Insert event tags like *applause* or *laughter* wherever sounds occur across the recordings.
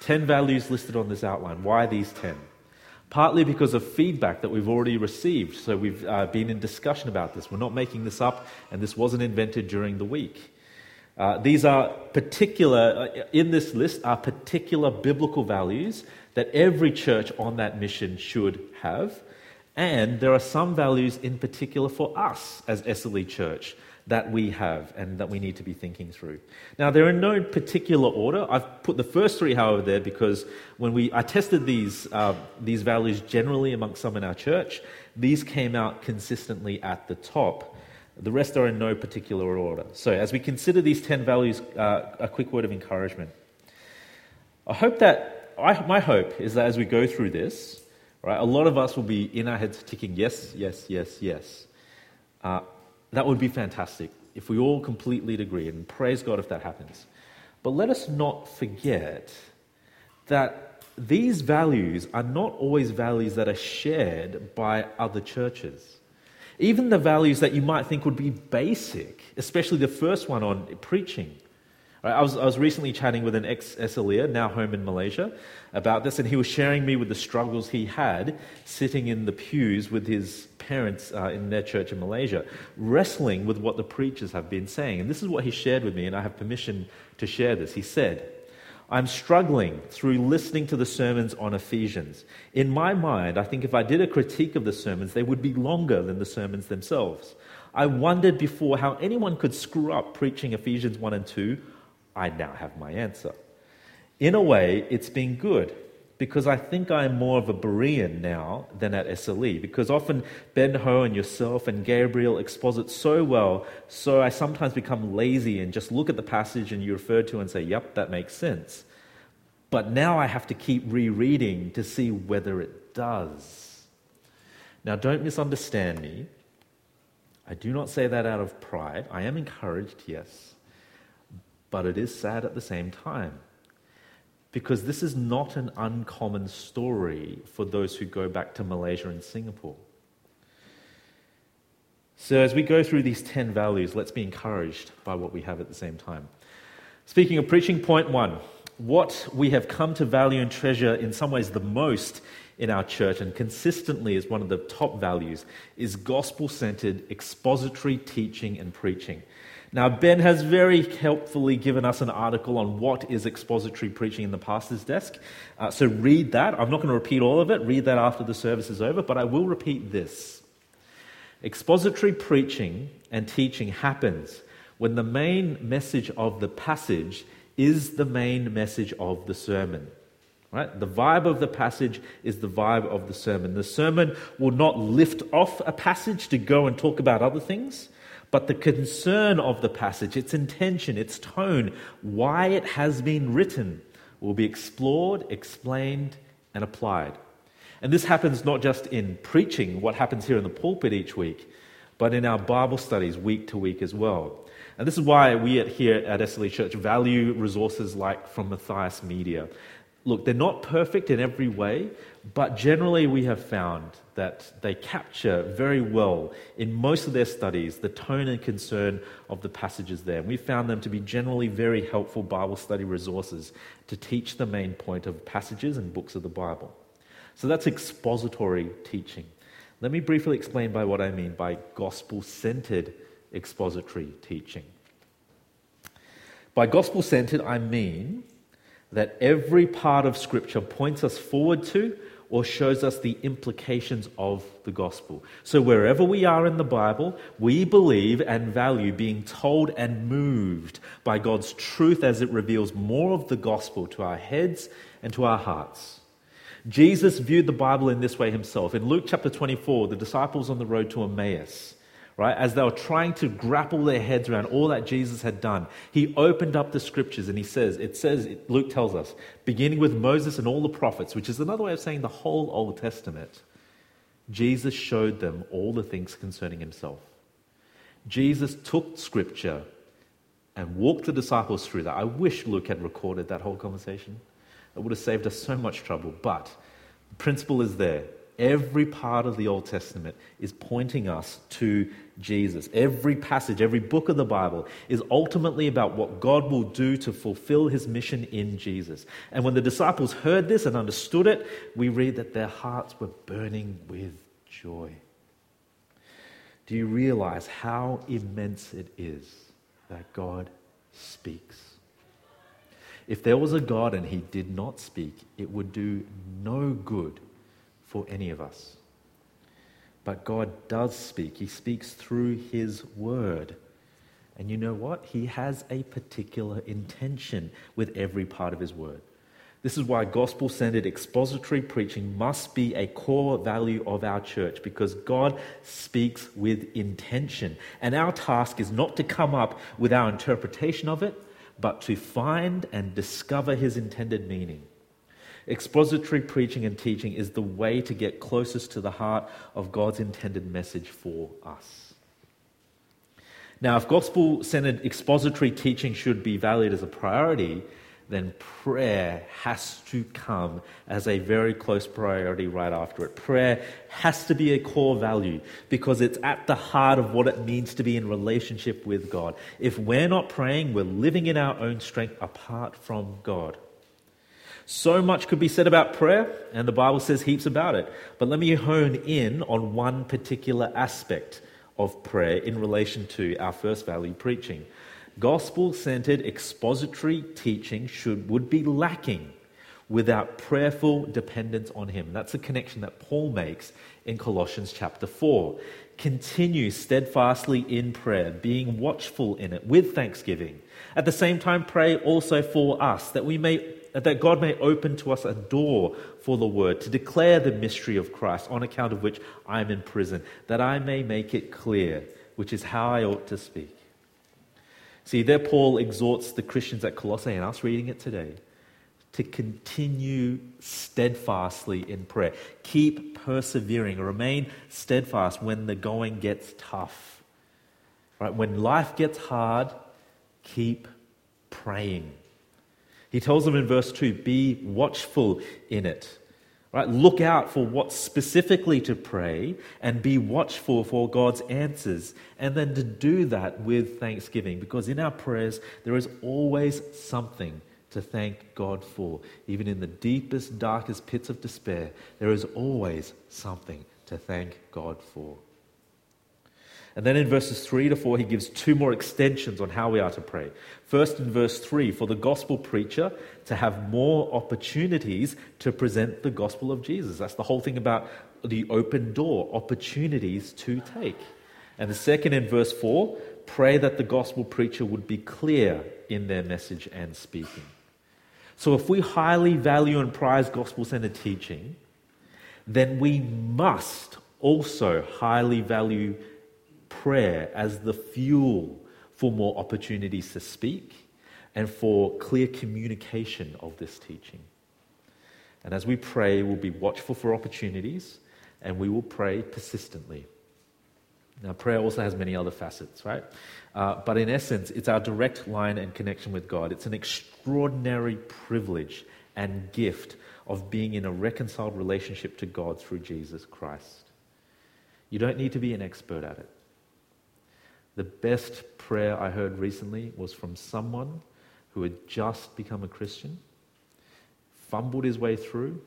10 values listed on this outline. Why these 10? Partly because of feedback that we've already received. So we've uh, been in discussion about this. We're not making this up, and this wasn't invented during the week. Uh, these are particular, uh, in this list, are particular biblical values that every church on that mission should have. And there are some values in particular for us as SLE Church that we have and that we need to be thinking through. Now, they're in no particular order. I've put the first three, however, there because when we I tested these uh, these values generally amongst some in our church, these came out consistently at the top. The rest are in no particular order. So, as we consider these ten values, uh, a quick word of encouragement. I hope that I, my hope is that as we go through this, right, a lot of us will be in our heads ticking yes, yes, yes, yes. Uh, that would be fantastic if we all completely agree, and praise God if that happens. But let us not forget that these values are not always values that are shared by other churches. Even the values that you might think would be basic, especially the first one on preaching, I was, I was recently chatting with an ex SLEer, now home in Malaysia, about this, and he was sharing me with the struggles he had sitting in the pews with his parents uh, in their church in Malaysia, wrestling with what the preachers have been saying. And this is what he shared with me, and I have permission to share this. He said, I'm struggling through listening to the sermons on Ephesians. In my mind, I think if I did a critique of the sermons, they would be longer than the sermons themselves. I wondered before how anyone could screw up preaching Ephesians 1 and 2 I now have my answer. In a way, it's been good because I think I'm more of a Berean now than at SLE. Because often Ben Ho and yourself and Gabriel exposit so well, so I sometimes become lazy and just look at the passage and you refer to and say, yep, that makes sense. But now I have to keep rereading to see whether it does. Now, don't misunderstand me. I do not say that out of pride. I am encouraged, yes but it is sad at the same time. Because this is not an uncommon story for those who go back to Malaysia and Singapore. So, as we go through these 10 values, let's be encouraged by what we have at the same time. Speaking of preaching, point one what we have come to value and treasure in some ways the most in our church, and consistently is one of the top values, is gospel centered expository teaching and preaching. Now, Ben has very helpfully given us an article on what is expository preaching in the pastor's desk. Uh, so read that. I'm not going to repeat all of it. Read that after the service is over, but I will repeat this. Expository preaching and teaching happens when the main message of the passage is the main message of the sermon. Right? The vibe of the passage is the vibe of the sermon. The sermon will not lift off a passage to go and talk about other things. But the concern of the passage, its intention, its tone, why it has been written, will be explored, explained, and applied. And this happens not just in preaching, what happens here in the pulpit each week, but in our Bible studies week to week as well. And this is why we at, here at SLE Church value resources like from Matthias Media. Look, they're not perfect in every way, but generally we have found that they capture very well in most of their studies the tone and concern of the passages there. And we found them to be generally very helpful Bible study resources to teach the main point of passages and books of the Bible. So that's expository teaching. Let me briefly explain by what I mean by gospel centered expository teaching. By gospel centered, I mean that every part of Scripture points us forward to or shows us the implications of the gospel. So, wherever we are in the Bible, we believe and value being told and moved by God's truth as it reveals more of the gospel to our heads and to our hearts. Jesus viewed the Bible in this way himself. In Luke chapter 24, the disciples on the road to Emmaus right? As they were trying to grapple their heads around all that Jesus had done, he opened up the scriptures and he says, it says, Luke tells us, beginning with Moses and all the prophets, which is another way of saying the whole Old Testament, Jesus showed them all the things concerning himself. Jesus took scripture and walked the disciples through that. I wish Luke had recorded that whole conversation. It would have saved us so much trouble. But the principle is there. Every part of the Old Testament is pointing us to Jesus. Every passage, every book of the Bible is ultimately about what God will do to fulfill his mission in Jesus. And when the disciples heard this and understood it, we read that their hearts were burning with joy. Do you realize how immense it is that God speaks? If there was a God and he did not speak, it would do no good for any of us. But God does speak. He speaks through His Word. And you know what? He has a particular intention with every part of His Word. This is why gospel centered expository preaching must be a core value of our church because God speaks with intention. And our task is not to come up with our interpretation of it, but to find and discover His intended meaning. Expository preaching and teaching is the way to get closest to the heart of God's intended message for us. Now, if gospel centered expository teaching should be valued as a priority, then prayer has to come as a very close priority right after it. Prayer has to be a core value because it's at the heart of what it means to be in relationship with God. If we're not praying, we're living in our own strength apart from God. So much could be said about prayer, and the Bible says heaps about it. But let me hone in on one particular aspect of prayer in relation to our first value preaching. Gospel centered expository teaching should, would be lacking without prayerful dependence on Him. That's the connection that Paul makes in Colossians chapter 4. Continue steadfastly in prayer, being watchful in it with thanksgiving. At the same time, pray also for us that we may that God may open to us a door for the word, to declare the mystery of Christ, on account of which I am in prison, that I may make it clear, which is how I ought to speak. See, there Paul exhorts the Christians at Colossae and us reading it today to continue steadfastly in prayer. Keep persevering, remain steadfast when the going gets tough. Right? When life gets hard, keep praying. He tells them in verse 2 be watchful in it. Right? Look out for what specifically to pray and be watchful for God's answers. And then to do that with thanksgiving, because in our prayers, there is always something to thank God for. Even in the deepest, darkest pits of despair, there is always something to thank God for. And then in verses 3 to 4, he gives two more extensions on how we are to pray. First, in verse 3, for the gospel preacher to have more opportunities to present the gospel of Jesus. That's the whole thing about the open door, opportunities to take. And the second, in verse 4, pray that the gospel preacher would be clear in their message and speaking. So, if we highly value and prize gospel centered teaching, then we must also highly value prayer as the fuel for more opportunities to speak and for clear communication of this teaching. And as we pray, we'll be watchful for opportunities and we will pray persistently. Now, prayer also has many other facets, right? Uh, but in essence, it's our direct line and connection with God. It's an extraordinary privilege and gift of being in a reconciled relationship to God through Jesus Christ. You don't need to be an expert at it. The best prayer I heard recently was from someone who had just become a Christian, fumbled his way through,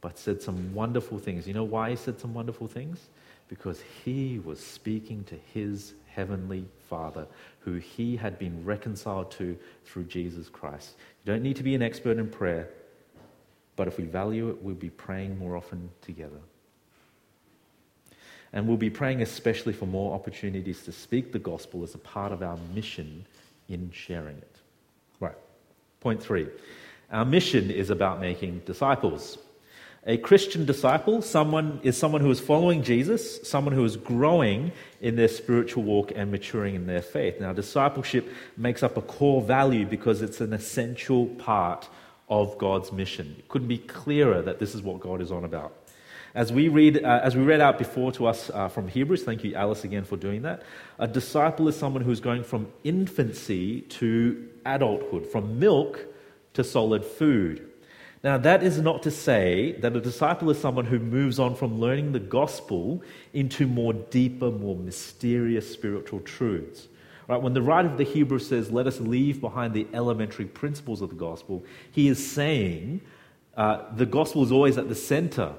but said some wonderful things. You know why he said some wonderful things? Because he was speaking to his heavenly Father, who he had been reconciled to through Jesus Christ. You don't need to be an expert in prayer, but if we value it, we'll be praying more often together. And we'll be praying especially for more opportunities to speak the gospel as a part of our mission in sharing it. Right. Point three. Our mission is about making disciples. A Christian disciple someone, is someone who is following Jesus, someone who is growing in their spiritual walk and maturing in their faith. Now, discipleship makes up a core value because it's an essential part of God's mission. It couldn't be clearer that this is what God is on about. As we, read, uh, as we read out before to us uh, from Hebrews, thank you, Alice, again for doing that. A disciple is someone who's going from infancy to adulthood, from milk to solid food. Now, that is not to say that a disciple is someone who moves on from learning the gospel into more deeper, more mysterious spiritual truths. Right? When the writer of the Hebrews says, let us leave behind the elementary principles of the gospel, he is saying uh, the gospel is always at the center.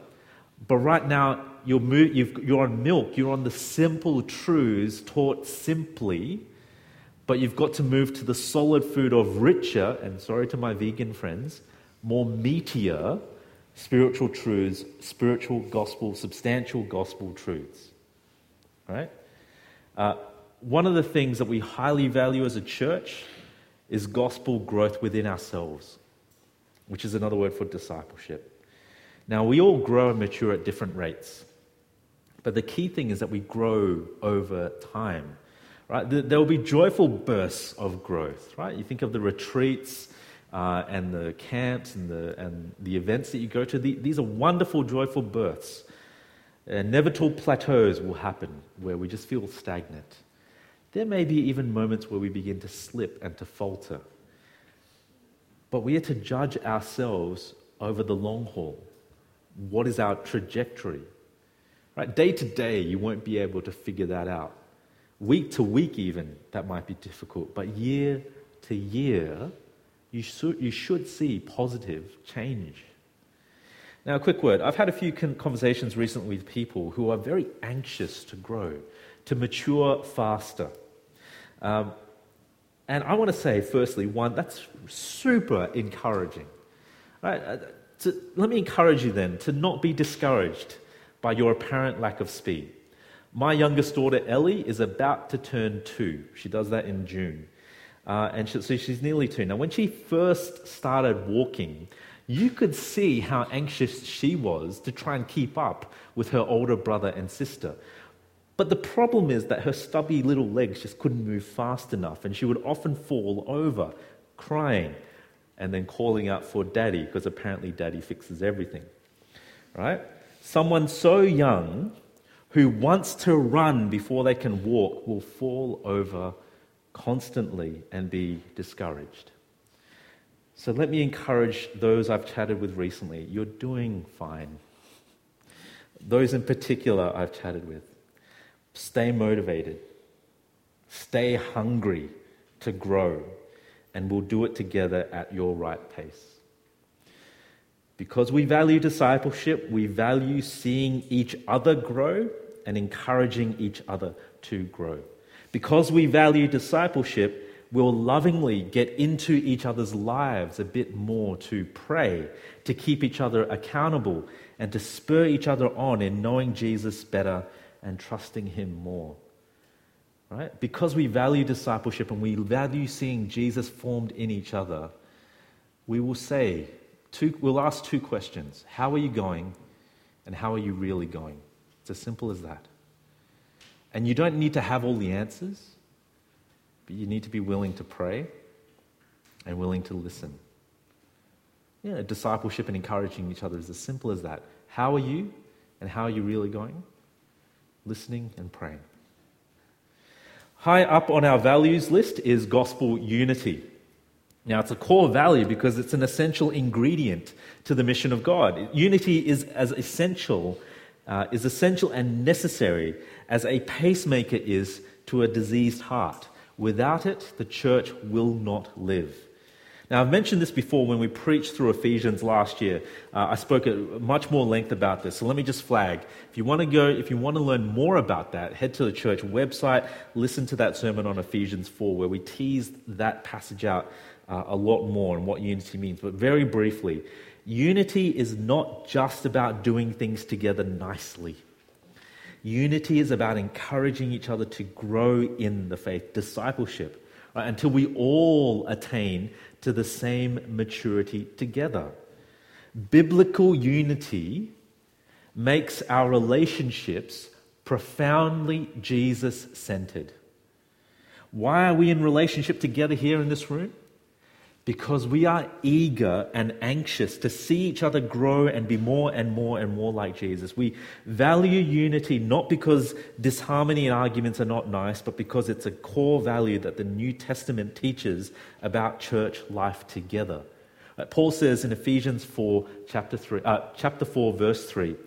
But right now, you're, you're on milk, you're on the simple truths taught simply, but you've got to move to the solid food of richer, and sorry to my vegan friends, more meatier spiritual truths, spiritual gospel, substantial gospel truths. Right? Uh, one of the things that we highly value as a church is gospel growth within ourselves, which is another word for discipleship. Now, we all grow and mature at different rates, but the key thing is that we grow over time. Right? There will be joyful bursts of growth, right? You think of the retreats, uh, and the camps and the, and the events that you go to, the, these are wonderful, joyful births. Never till plateaus will happen where we just feel stagnant. There may be even moments where we begin to slip and to falter. But we are to judge ourselves over the long haul. What is our trajectory? Right? Day to day, you won't be able to figure that out. Week to week, even, that might be difficult. But year to year, you should, you should see positive change. Now, a quick word. I've had a few conversations recently with people who are very anxious to grow, to mature faster. Um, and I want to say, firstly, one, that's super encouraging. Right? To, let me encourage you then to not be discouraged by your apparent lack of speed. My youngest daughter, Ellie, is about to turn two. She does that in June. Uh, and she, so she's nearly two. Now, when she first started walking, you could see how anxious she was to try and keep up with her older brother and sister. But the problem is that her stubby little legs just couldn't move fast enough, and she would often fall over, crying, and then calling out for daddy, because apparently daddy fixes everything. Right? Someone so young who wants to run before they can walk will fall over constantly and be discouraged. So let me encourage those I've chatted with recently. You're doing fine. Those in particular I've chatted with. Stay motivated. Stay hungry to grow, and we'll do it together at your right pace. Because we value discipleship, we value seeing each other grow and encouraging each other to grow. Because we value discipleship, we'll lovingly get into each other's lives a bit more to pray, to keep each other accountable, and to spur each other on in knowing Jesus better and trusting Him more. Right? Because we value discipleship and we value seeing Jesus formed in each other, we will say, two, we'll ask two questions How are you going? And how are you really going? It's as simple as that. And you don't need to have all the answers, but you need to be willing to pray and willing to listen. Yeah, discipleship and encouraging each other is as simple as that. How are you and how are you really going? Listening and praying. High up on our values list is gospel unity. Now, it's a core value because it's an essential ingredient to the mission of God. Unity is as essential, uh, is essential and necessary as a pacemaker is to a diseased heart. Without it, the church will not live. Now, I've mentioned this before when we preached through Ephesians last year. Uh, I spoke at much more length about this. So let me just flag. If you want to go, if you want to learn more about that, head to the church website, listen to that sermon on Ephesians 4, where we teased that passage out uh, a lot more and what unity means. But very briefly, unity is not just about doing things together nicely. Unity is about encouraging each other to grow in the faith, discipleship, right, until we all attain to the same maturity together. Biblical unity makes our relationships profoundly Jesus centered. Why are we in relationship together here in this room? Because we are eager and anxious to see each other grow and be more and more and more like Jesus. We value unity not because disharmony and arguments are not nice, but because it's a core value that the New Testament teaches about church life together. Paul says in Ephesians 4, chapter, 3, uh, chapter 4, verse 3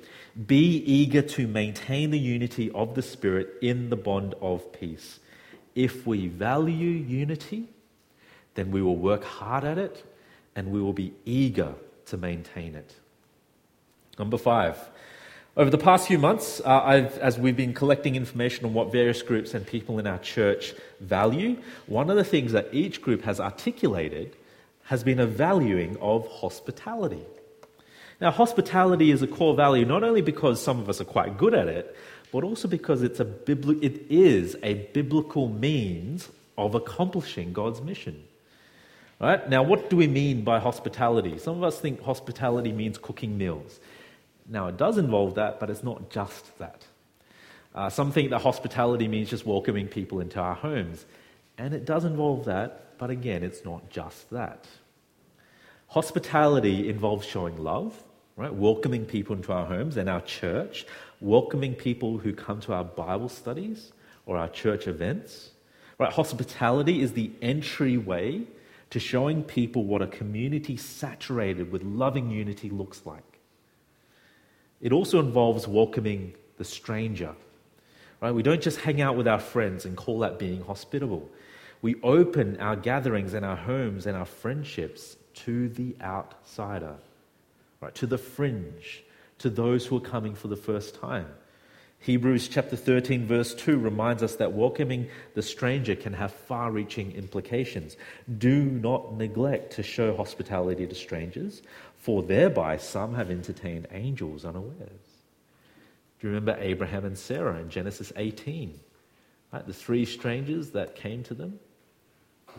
Be eager to maintain the unity of the Spirit in the bond of peace. If we value unity, then we will work hard at it and we will be eager to maintain it. Number five. Over the past few months, uh, as we've been collecting information on what various groups and people in our church value, one of the things that each group has articulated has been a valuing of hospitality. Now, hospitality is a core value not only because some of us are quite good at it, but also because it's a it is a biblical means of accomplishing God's mission. Right? Now, what do we mean by hospitality? Some of us think hospitality means cooking meals. Now, it does involve that, but it's not just that. Uh, some think that hospitality means just welcoming people into our homes. And it does involve that, but again, it's not just that. Hospitality involves showing love, right? Welcoming people into our homes and our church, welcoming people who come to our Bible studies or our church events. Right? Hospitality is the entryway to showing people what a community saturated with loving unity looks like. It also involves welcoming the stranger. Right? We don't just hang out with our friends and call that being hospitable. We open our gatherings and our homes and our friendships to the outsider, right? To the fringe, to those who are coming for the first time. Hebrews chapter 13, verse 2 reminds us that welcoming the stranger can have far reaching implications. Do not neglect to show hospitality to strangers, for thereby some have entertained angels unawares. Do you remember Abraham and Sarah in Genesis 18? Right? The three strangers that came to them,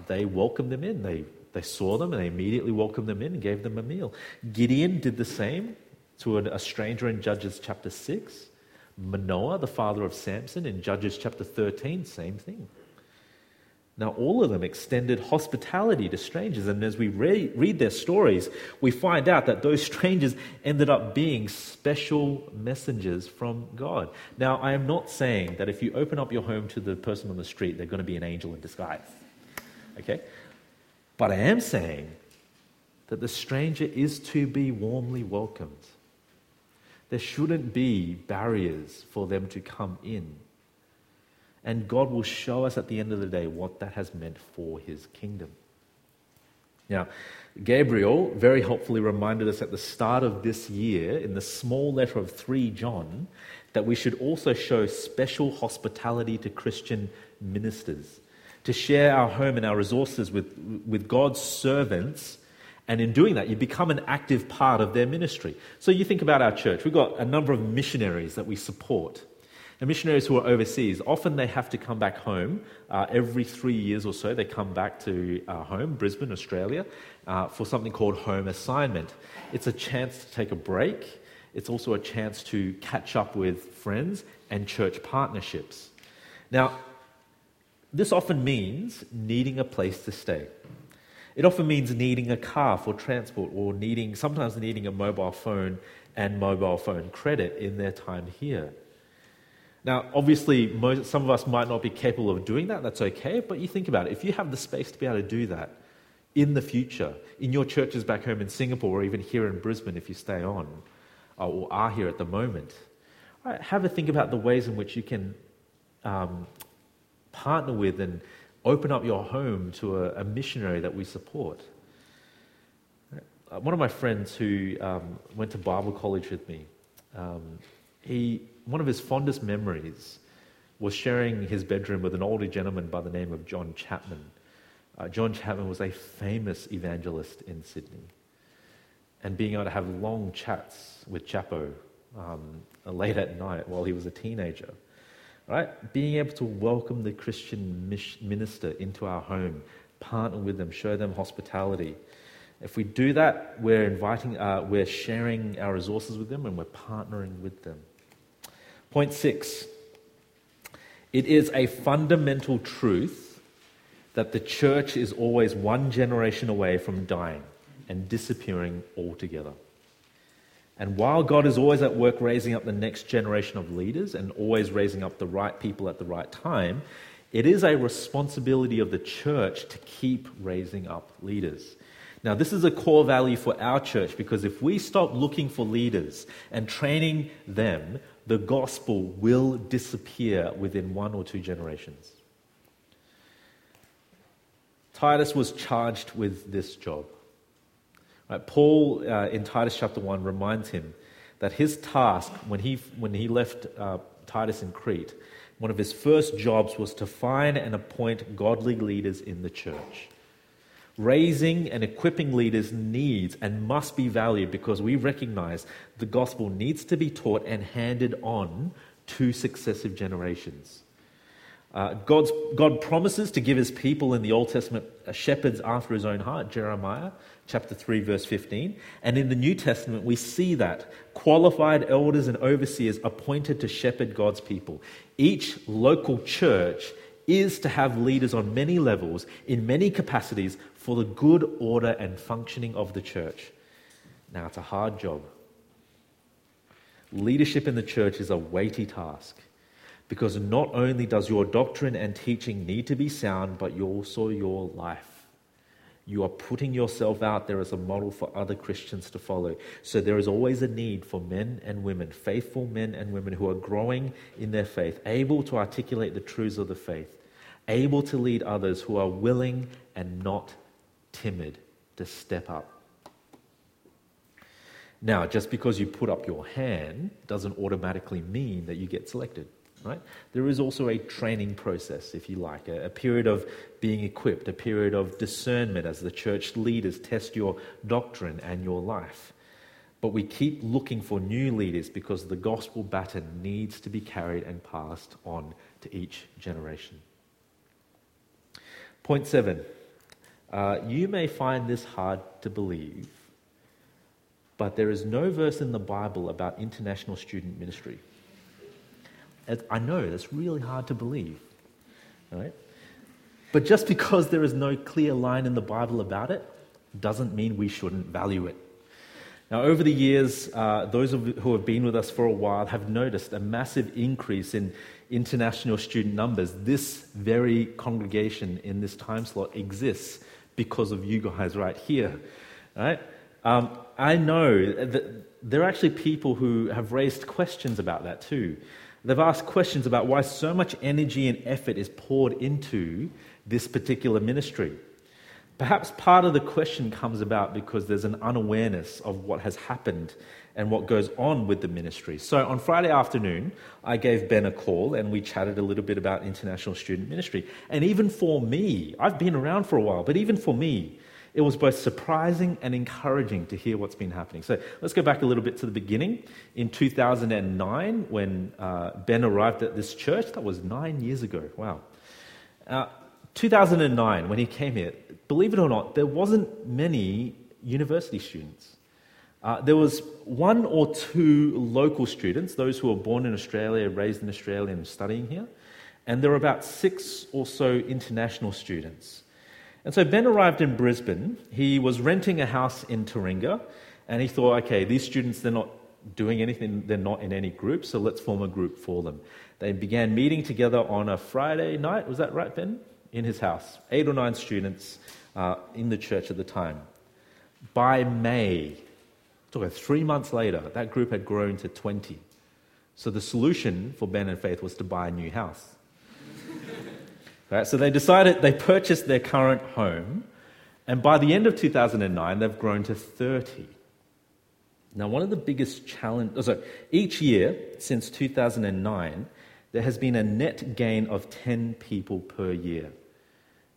they welcomed them in. They they saw them and they immediately welcomed them in and gave them a meal. Gideon did the same to a stranger in Judges chapter 6. Manoah, the father of Samson, in Judges chapter 13, same thing. Now, all of them extended hospitality to strangers, and as we re- read their stories, we find out that those *laughs* strangers ended up being special messengers from God. Now, I am not saying that if you open up your home to the person on the street, they're going to be an angel in disguise. Okay? But I am saying that the stranger is to be warmly welcomed. There shouldn't be barriers for them to come in. And God will show us at the end of the day what that has meant for his kingdom. Now, Gabriel very helpfully reminded us at the start of this year in the small letter of 3 John that we should also show special hospitality to Christian ministers to share our home and our resources with, with God's servants. And in doing that, you become an active part of their ministry. So you think about our church. We've got a number of missionaries that we support. And missionaries who are overseas, often they have to come back home uh, every three years or so. They come back to our home, Brisbane, Australia, uh, for something called home assignment. It's a chance to take a break. It's also a chance to catch up with friends and church partnerships. Now, this often means needing a place to stay. It often means needing a car for transport or needing, sometimes needing a mobile phone and mobile phone credit in their time here. Now, obviously, most, some of us might not be capable of doing that. That's okay. But you think about it. If you have the space to be able to do that in the future, in your churches back home in Singapore or even here in Brisbane if you stay on uh, or are here at the moment, right, have a think about the ways in which you can um, partner with and open up your home to a, a missionary that we support. Uh, one of my friends who um, went to Bible college with me, um, he, one of his fondest memories was sharing his bedroom with an older gentleman by the name of John Chapman. Uh, John Chapman was a famous evangelist in Sydney. And being able to have long chats with Chappo um, late at night while he was a teenager Right? Being able to welcome the Christian minister into our home, partner with them, show them hospitality. If we do that, we're inviting, uh, we're sharing our resources with them and we're partnering with them. Point six it is a fundamental truth that the church is always one generation away from dying and disappearing altogether. And while God is always at work raising up the next generation of leaders and always raising up the right people at the right time, it is a responsibility of the church to keep raising up leaders. Now, this is a core value for our church because if we stop looking for leaders and training them, the gospel will disappear within one or two generations. Titus was charged with this job. Right, Paul, uh, in Titus chapter 1, reminds him that his task when he, when he left uh, Titus in Crete, one of his first jobs was to find and appoint godly leaders in the church. Raising and equipping leaders needs and must be valued because we recognize the gospel needs to be taught and handed on to successive generations. Uh, God promises to give his people in the Old Testament shepherds after his own heart, Jeremiah chapter 3, verse 15. And in the New Testament, we see that qualified elders and overseers appointed to shepherd God's people. Each local church is to have leaders on many levels, in many capacities, for the good order and functioning of the church. Now, it's a hard job. Leadership in the church is a weighty task because not only does your doctrine and teaching need to be sound, but also your life. You are putting yourself out there as a model for other Christians to follow. So there is always a need for men and women, faithful men and women who are growing in their faith, able to articulate the truths of the faith, able to lead others who are willing and not timid to step up. Now, just because you put up your hand doesn't automatically mean that you get selected, right? There is also a training process, if you like, a, a, period of being equipped, a period of discernment as the church leaders test your doctrine and your life. But we keep looking for new leaders because the gospel baton needs to be carried and passed on to each generation. Point seven uh, you may find this hard to believe, but there is no verse in the Bible about international student ministry. I know that's really hard to believe, right? But just because there is no clear line in the Bible about it doesn't mean we shouldn't value it. Now, over the years, uh, those who have been with us for a while have noticed a massive increase in international student numbers. This very congregation in this time slot exists because of you guys right here. Right? Um, I know that there are actually people who have raised questions about that too. They've asked questions about why so much energy and effort is poured into this particular ministry. Perhaps part of the question comes about because there's an unawareness of what has happened and what goes on with the ministry. So on Friday afternoon, I gave Ben a call and we chatted a little bit about international student ministry. And even for me, I've been around for a while, but even for me, it was both surprising and encouraging to hear what's been happening. So let's go back a little bit to the beginning. In 2009, when uh, Ben arrived at this church, that was nine years ago. Wow. Uh, 2009, when he came here, believe it or not, there wasn't many university students. Uh, there was one or two local students, those who were born in Australia, raised in Australia, and studying here. And there were about six or so international students. And so Ben arrived in Brisbane. He was renting a house in Taringa, and he thought, okay, these students, they're not doing anything, they're not in any group, so let's form a group for them. They began meeting together on a Friday night, was that right, Ben? In his house. Eight or nine students uh, in the church at the time. By May, three months later, that group had grown to 20. So the solution for Ben and Faith was to buy a new house. Right, so they decided, they purchased their current home, and by the end of 2009, they've grown to 30. Now, one of the biggest challenges, oh, so each year since 2009, there has been a net gain of 10 people per year.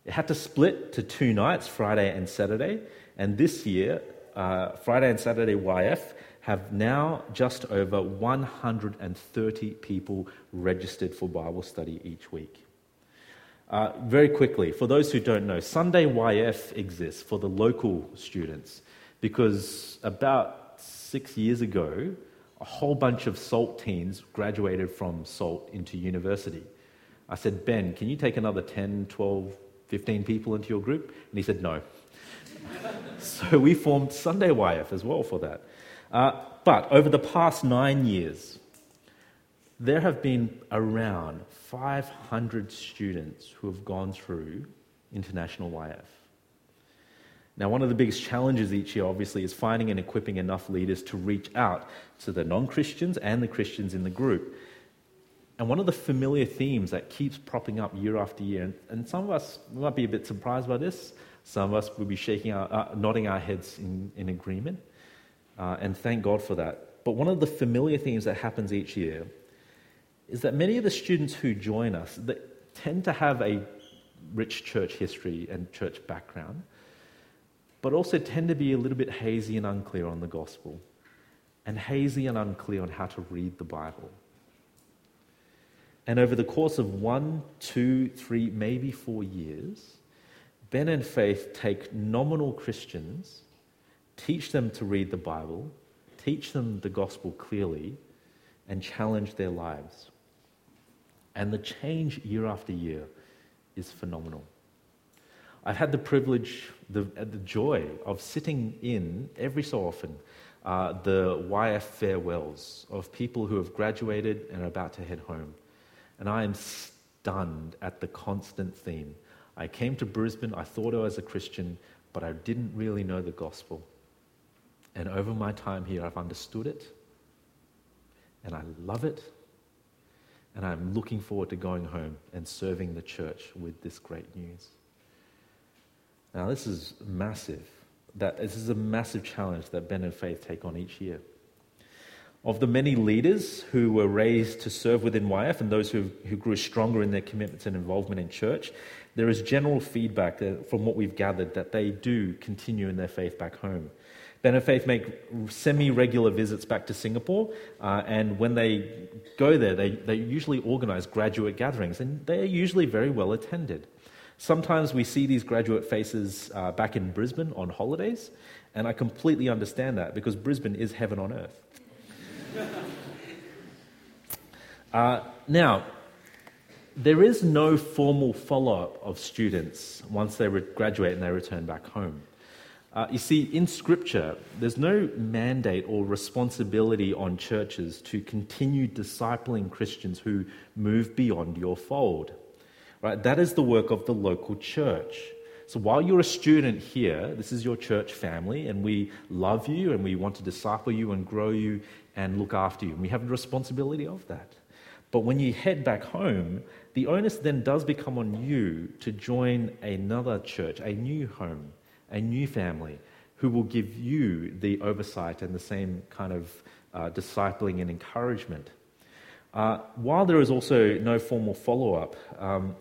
It had to split to two nights, Friday and Saturday, and this year uh, Friday and Saturday YF have now just over 130 people registered for Bible study each week. Uh, very quickly, for those who don't know, Sunday YF exists for the local students because about six years ago, a whole bunch of SALT teens graduated from SALT into university. I said, Ben, can you take another 10, 12, 15 people into your group? And he said, no. *laughs* so we formed Sunday YF as well for that. Uh, but over the past nine years, there have been around 500 students who have gone through International YF. Now, one of the biggest challenges each year, obviously, is finding and equipping enough leaders to reach out to the non Christians and the Christians in the group. And one of the familiar themes that keeps propping up year after year, and, some of us might be a bit surprised by this, some of us will be shaking our, uh, nodding our heads in, in agreement, uh, and thank God for that. But one of the familiar themes that happens each year is that many of the students who join us that tend to have a rich church history and church background but also tend to be a little bit hazy and unclear on the gospel, and hazy and unclear on how to read the Bible. And over the course of one, two, three, maybe four years, Ben and Faith take nominal Christians, teach them to read the Bible, teach them the gospel clearly, and challenge their lives. And the change year after year is phenomenal. I've had the privilege, the, the joy of sitting in every so often uh, the YF farewells of people who have graduated and are about to head home. And I am stunned at the constant theme. I came to Brisbane, I thought I was a Christian, but I didn't really know the gospel. And over my time here, I've understood it, and I love it, and I'm looking forward to going home and serving the church with this great news. Now, this is massive. That, this is a massive challenge that Ben and Faith take on each year. Of the many leaders who were raised to serve within YF and those who, who grew stronger in their commitments and involvement in church, there is general feedback from what we've gathered that they do continue in their faith back home. Ben and Faith make semi regular visits back to Singapore, uh, and when they go there, they, they usually organize graduate gatherings, and they are usually very well attended. Sometimes we see these graduate faces uh, back in Brisbane on holidays, and I completely understand that because Brisbane is heaven on earth. *laughs* uh, now, there is no formal follow up of students once they re- graduate and they return back home. Uh, you see, in Scripture, there's no mandate or responsibility on churches to continue discipling Christians who move beyond your fold. Right? That is the work of the local church. So while you're a student here, this is your church family, and we love you and we want to disciple you and grow you and look after you. And we have a responsibility of that. But when you head back home, the onus then does become on you to join another church, a new home, a new family, who will give you the oversight and the same kind of uh, discipling and encouragement. Uh, while there is also no formal follow up, um,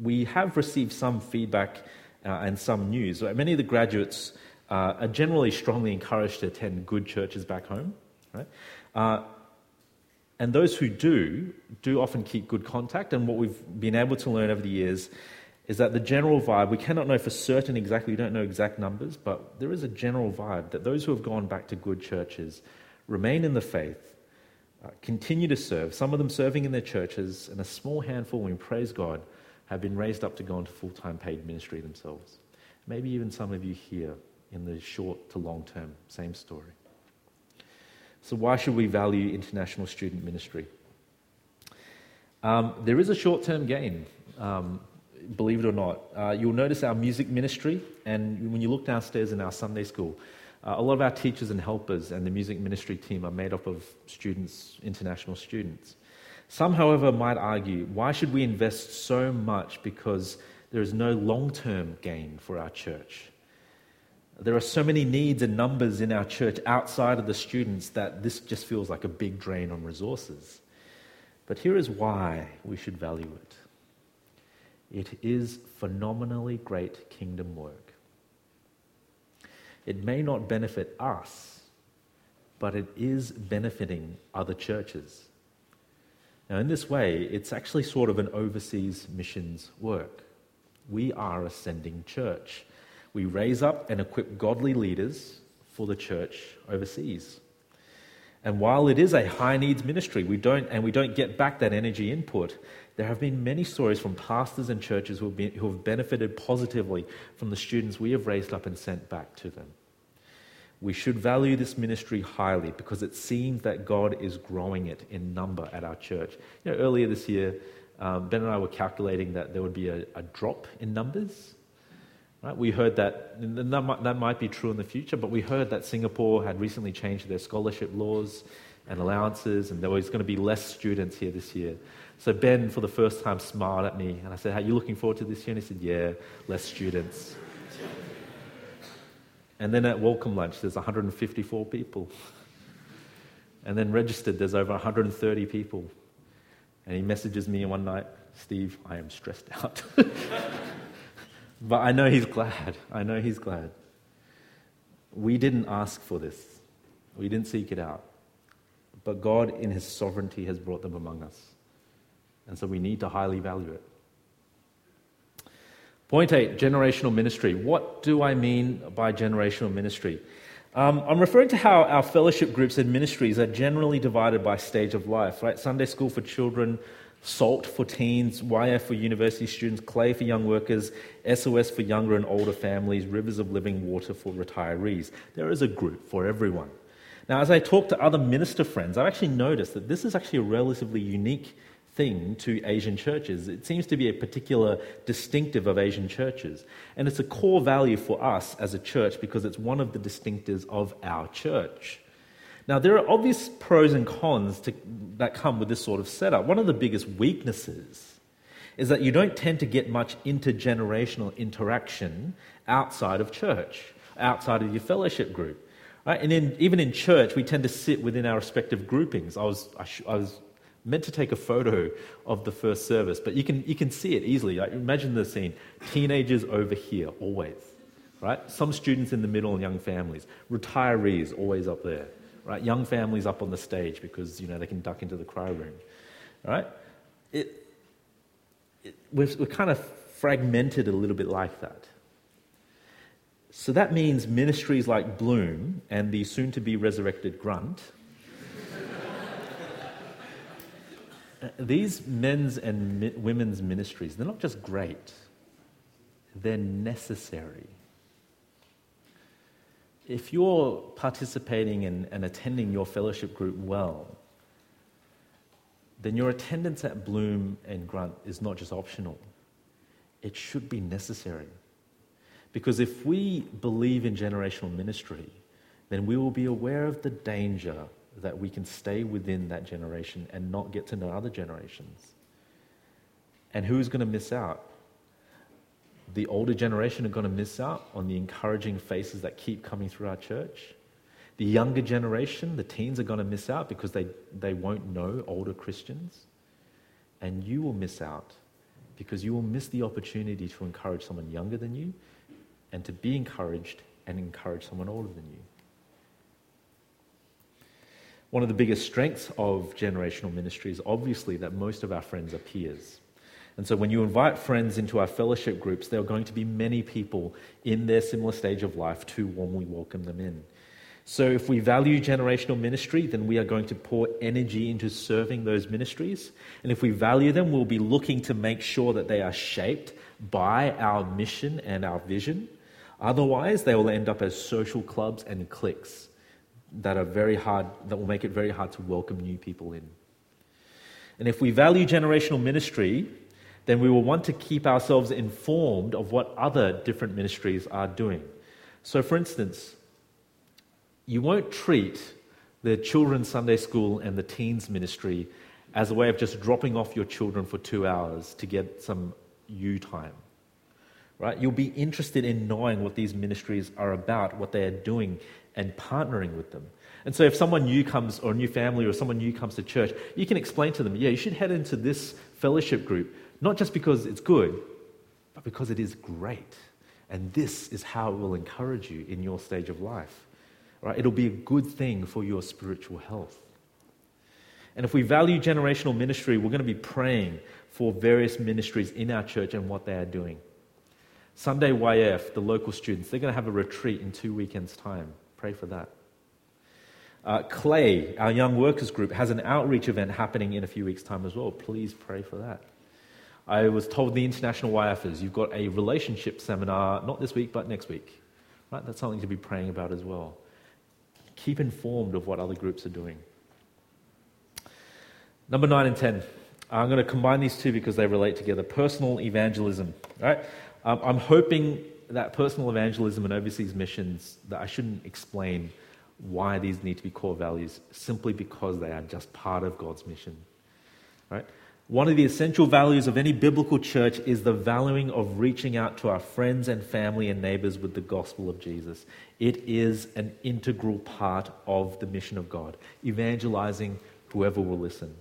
we have received some feedback uh, and some news. Many of the graduates uh, are generally strongly encouraged to attend good churches back home, right? Uh, and those who do, do often keep good contact. And what we've been able to learn over the years is that the general vibe, we cannot know for certain exactly, we don't know exact numbers, but there is a general vibe that those who have gone back to good churches remain in the faith, uh, continue to serve, some of them serving in their churches, and a small handful, we praise God, have been raised up to go into full time paid ministry themselves. Maybe even some of you here in the short to long term, same story. So, why should we value international student ministry? Um, there is a short term gain, um, believe it or not. Uh, you'll notice our music ministry, and when you look downstairs in our Sunday school, uh, a lot of our teachers and helpers and the music ministry team are made up of students, international students. Some, however, might argue why should we invest so much because there is no long term gain for our church? There are so many needs and numbers in our church outside of the students that this just feels like a big drain on resources. But here is why we should value it it is phenomenally great kingdom work. It may not benefit us, but it is benefiting other churches. Now, in this way, it's actually sort of an overseas missions work. We are a sending church. We raise up and equip godly leaders for the church overseas. And while it is a high needs ministry, we don't, and we don't get back that energy input, there have been many stories from pastors and churches who have, been, who have benefited positively from the students we have raised up and sent back to them. We should value this ministry highly because it seems that God is growing it in number at our church. You know, earlier this year, um, Ben and I were calculating that there would be a, a drop in numbers. Right? We heard that, that might, that might be true in the future, but we heard that Singapore had recently changed their scholarship laws and allowances, and there was going to be less students here this year. So Ben, for the first time, smiled at me, and I said, "Are you looking forward to this year?" And he said, "Yeah, less students." and then at welcome lunch, there's 154 people, and then registered, there's over 130 people. And he messages me one night, "Steve, I am stressed out." *laughs* but I know he's glad. I know he's glad. We didn't ask for this. We didn't seek it out. But God, in His sovereignty, has brought them among us. And so we need to highly value it. Point eight generational ministry. What do I mean by generational ministry? Um, I'm referring to how our fellowship groups and ministries are generally divided by stage of life, right? Sunday school for children, SALT for teens, wire for university students, Clay for young workers, SOS for younger and older families, Rivers of Living Water for retirees. There is a group for everyone. Now, as I talk to other minister friends, I've actually noticed that this is actually a relatively unique thing to Asian churches. It seems to be a particular distinctive of Asian churches. And it's a core value for us as a church because it's one of the distinctives of our church. Now, there are obvious pros and cons to, that come with this sort of setup. One of the biggest weaknesses is that you don't tend to get much intergenerational interaction outside of church, outside of your fellowship group. Right? And in, even in church, we tend to sit within our respective groupings. I was, I, sh- I was meant to take a photo of the first service, but you can, you can see it easily. Like, imagine the scene teenagers over here, always. Right? Some students in the middle and young families. Retirees, always up there. Right? Young families up on the stage because you know, they can duck into the cry room. Right? It, it, we're, we're kind of fragmented a little bit like that. So that means ministries like Bloom and the soon to be resurrected Grunt. *laughs* these men's and mi- women's ministries, they're not just great, they're necessary. If you're participating in, and attending your fellowship group well, then your attendance at Bloom and Grunt is not just optional, it should be necessary. Because if we believe in generational ministry, then we will be aware of the danger that we can stay within that generation and not get to know other generations. And who's going to miss out? The older generation are going to miss out on the encouraging faces that keep coming through our church. The younger generation, the teens, are going to miss out because they, they won't know older Christians. And you will miss out because you will miss the opportunity to encourage someone younger than you and to be encouraged and encourage someone older than you. One of the biggest strengths of generational ministry is obviously that most of our friends are peers. And so when you invite friends into our fellowship groups, there are going to be many people in their similar stage of life to warmly welcome them in. So if we value generational ministry, then we are going to pour energy into serving those ministries. And if we value them, we'll be looking to make sure that they are shaped by our mission and our vision. Otherwise, they will end up as social clubs and cliques that are very hard, that will make it very hard to welcome new people in. And if we value generational ministry, then we will want to keep ourselves informed of what other different ministries are doing. So, for instance, you won't treat the children's Sunday school and the teens ministry as a way of just dropping off your children for two hours to get some you time right? You'll be interested in knowing what these ministries are about, what they are doing, and partnering with them. And so, if someone new comes, or a new family, or someone new comes to church, you can explain to them, yeah, you should head into this fellowship group, not just because it's good, but because it is great. And this is how it will encourage you in your stage of life. Right? It'll be a good thing for your spiritual health. And if we value generational ministry, we're going to be praying for various ministries in our church and what they are doing. Sunday YF, the local students, they're going to have a retreat in two weekends' time. Pray for that. Uh, Clay, our young workers group, has an outreach event happening in a few weeks' time as well. Please pray for that. I was told the international YFers, you've got a relationship seminar, not this week, but next week. Right? That's something to be praying about as well. Keep informed of what other groups are doing. Number nine and ten. I'm going to combine these two because they relate together. Personal evangelism. Right? Um, I'm hoping that personal evangelism and overseas missions, that I shouldn't explain why these need to be core values simply because they are just part of God's mission. Right? One of the essential values of any biblical church is the valuing of reaching out to our friends and family and neighbors with the gospel of Jesus. It is an integral part of the mission of God, evangelizing whoever will listen.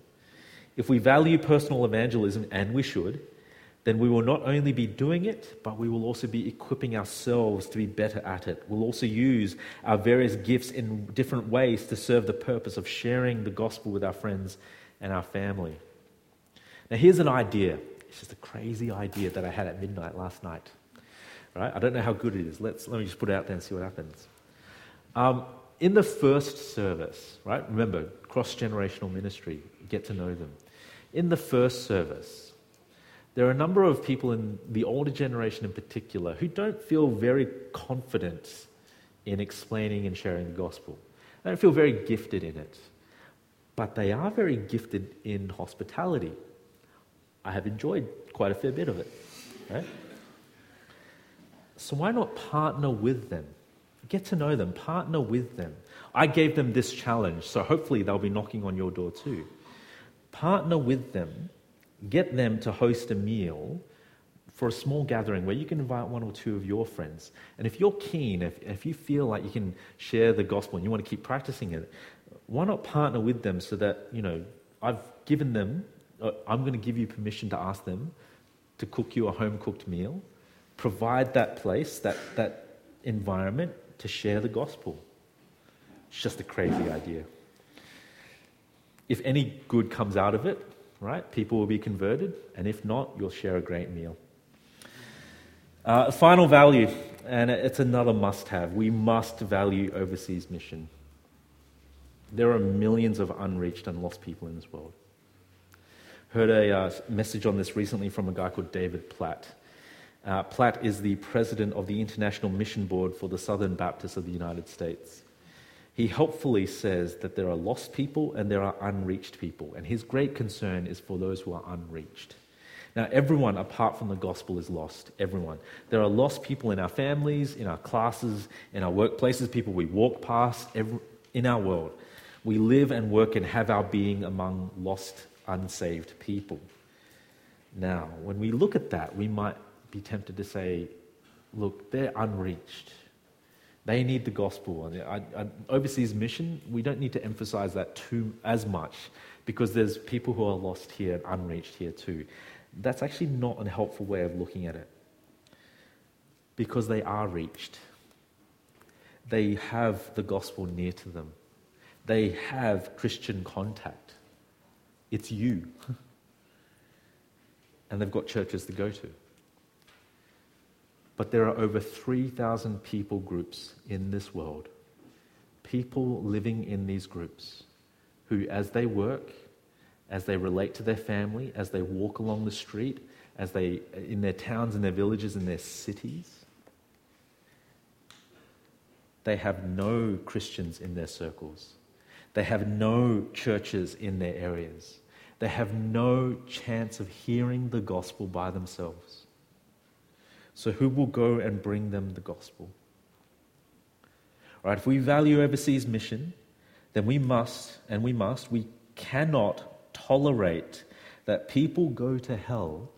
If we value personal evangelism, and we should, then we will not only be doing it, but we will also be equipping ourselves to be better at it. We'll also use our various gifts in different ways to serve the purpose of sharing the gospel with our friends and our family. Now, here's an idea. It's just a crazy idea that I had at midnight last night. Right? I don't know how good it is. Let's, let me just put it out there and see what happens. Um, in the first service, right? Remember, cross generational ministry, get to know them. In the first service, there are a number of people in the older generation in particular who don't feel very confident in explaining and sharing the gospel. They don't feel very gifted in it. But they are very gifted in hospitality. I have enjoyed quite a fair bit of it. Right? So why not partner with them? Get to know them, partner with them. I gave them this challenge, so hopefully they'll be knocking on your door too. Partner with them get them to host a meal for a small gathering where you can invite one or two of your friends. And if you're keen, if, if you feel like you can share the gospel and you want to keep practicing it, why not partner with them so that, you know, I've given them, I'm going to give you permission to ask them to cook you a home cooked meal, provide that place, that, that environment to share the gospel. It's just a crazy idea. If any good comes out of it, right? People will be converted, and if not, you'll share a great meal. Uh, final value, and it's another must have. We must value overseas mission. There are millions of unreached and lost people in this world. Heard a uh, message on this recently from a guy called David Platt. Uh, Platt is the president of the International Mission Board for the Southern Baptists of the United States he helpfully says that there are lost people and there are unreached people, and his great concern is for those who are unreached. Now, everyone apart from the gospel is lost. Everyone. There are lost people in our families, in our classes, in our workplaces, people we walk past, every, in our world. We live and work and have our being among lost, unsaved people. Now, when we look at that, we might be tempted to say, look, they're unreached. They need the gospel. I, I, overseas mission, we don't need to emphasize that too as much because there's people who are lost here and unreached here too. That's actually not a helpful way of looking at it because they are reached. They have the gospel near to them. They have Christian contact. It's you. *laughs* and they've got churches to go to. But there are over 3,000 people groups in this world. People living in these groups who, as they work, as they relate to their family, as they walk along the street, as they in their towns and their villages and their cities, they have no Christians in their circles. They have no churches in their areas. They have no chance of hearing the gospel by themselves. So, who will go and bring them the gospel? Right? If we value overseas mission, then we must, and we must, we cannot tolerate that people go to hell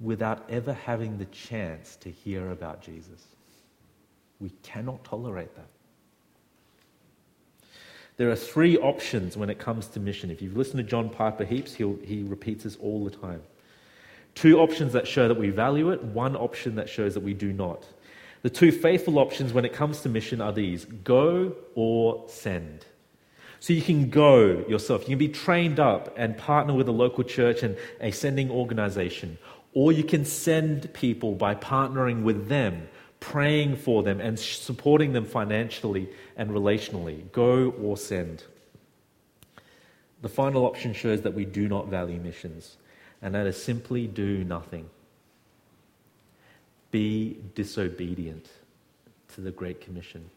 without ever having the chance to hear about Jesus. We cannot tolerate that. There are three options when it comes to mission. If you've listened to John Piper heaps, he repeats this all the time. Two options that show that we value it, one option that shows that we do not. The two faithful options when it comes to mission are these go or send. So you can go yourself, you can be trained up and partner with a local church and a sending organization, or you can send people by partnering with them, praying for them, and supporting them financially and relationally. Go or send. The final option shows that we do not value missions and that is simply do nothing. Be disobedient to the Great Commission.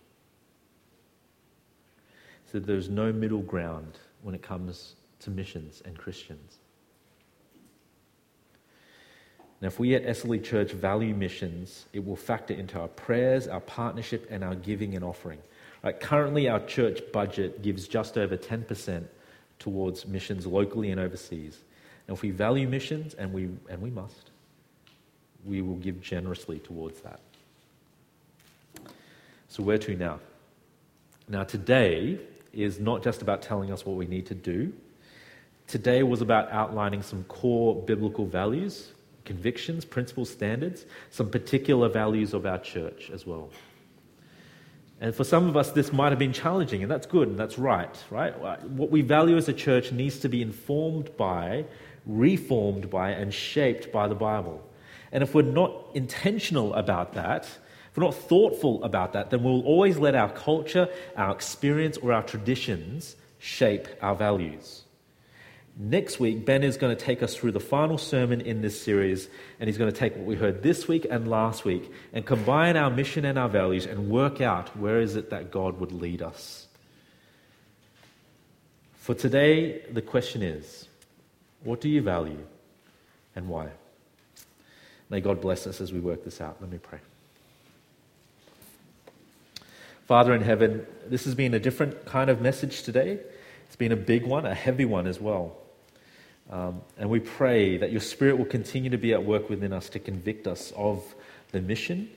So there's no middle ground when it comes to missions and Christians. And if we at Esseley Church value missions, it will factor into our prayers, our partnership, and our giving and offering. Right, currently, our church budget gives just over 10% towards missions locally and overseas. And if we value missions, and we, and we must, we will give generously towards that. So, where to now? Now, today is not just about telling us what we need to do. Today was about outlining some core biblical values, convictions, principles, standards, some particular values of our church as well. And for some of us, this might have been challenging, and that's good and that's right, right? What we value as a church needs to be informed by, reformed by, and shaped by the Bible. And if we're not intentional about that, if we're not thoughtful about that, then we'll always let our culture, our experience, or our traditions shape our values. Next week, Ben is going to take us through the final sermon in this series, and he's going to take what we heard this week and last week and combine our mission and our values and work out where is it that God would lead us. For today, the question is what do you value and why? May God bless us as we work this out. Let me pray. Father in heaven, this has been a different kind of message today. It's been a big one, a heavy one as well. Um, and we pray that your Spirit will continue to be at work within us to convict us of the mission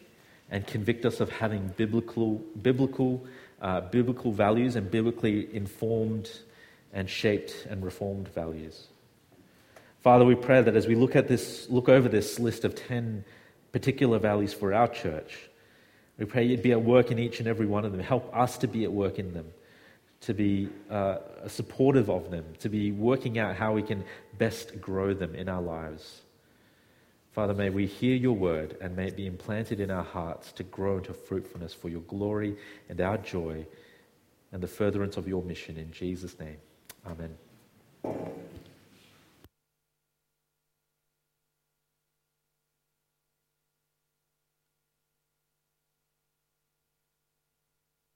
and convict us of having biblical, biblical, uh, biblical values and biblically informed and shaped and reformed values. Father, we pray that as we look at this, look over this list of 10 particular values for our church, we pray you'd be at work in each and every one of them. Help us to be at work in them to be uh, supportive of them, to be working out how we can best grow them in our lives. Father, may we hear your word and may it be implanted in our hearts to grow into fruitfulness for your glory and our joy and the furtherance of your mission. In Jesus' name, amen.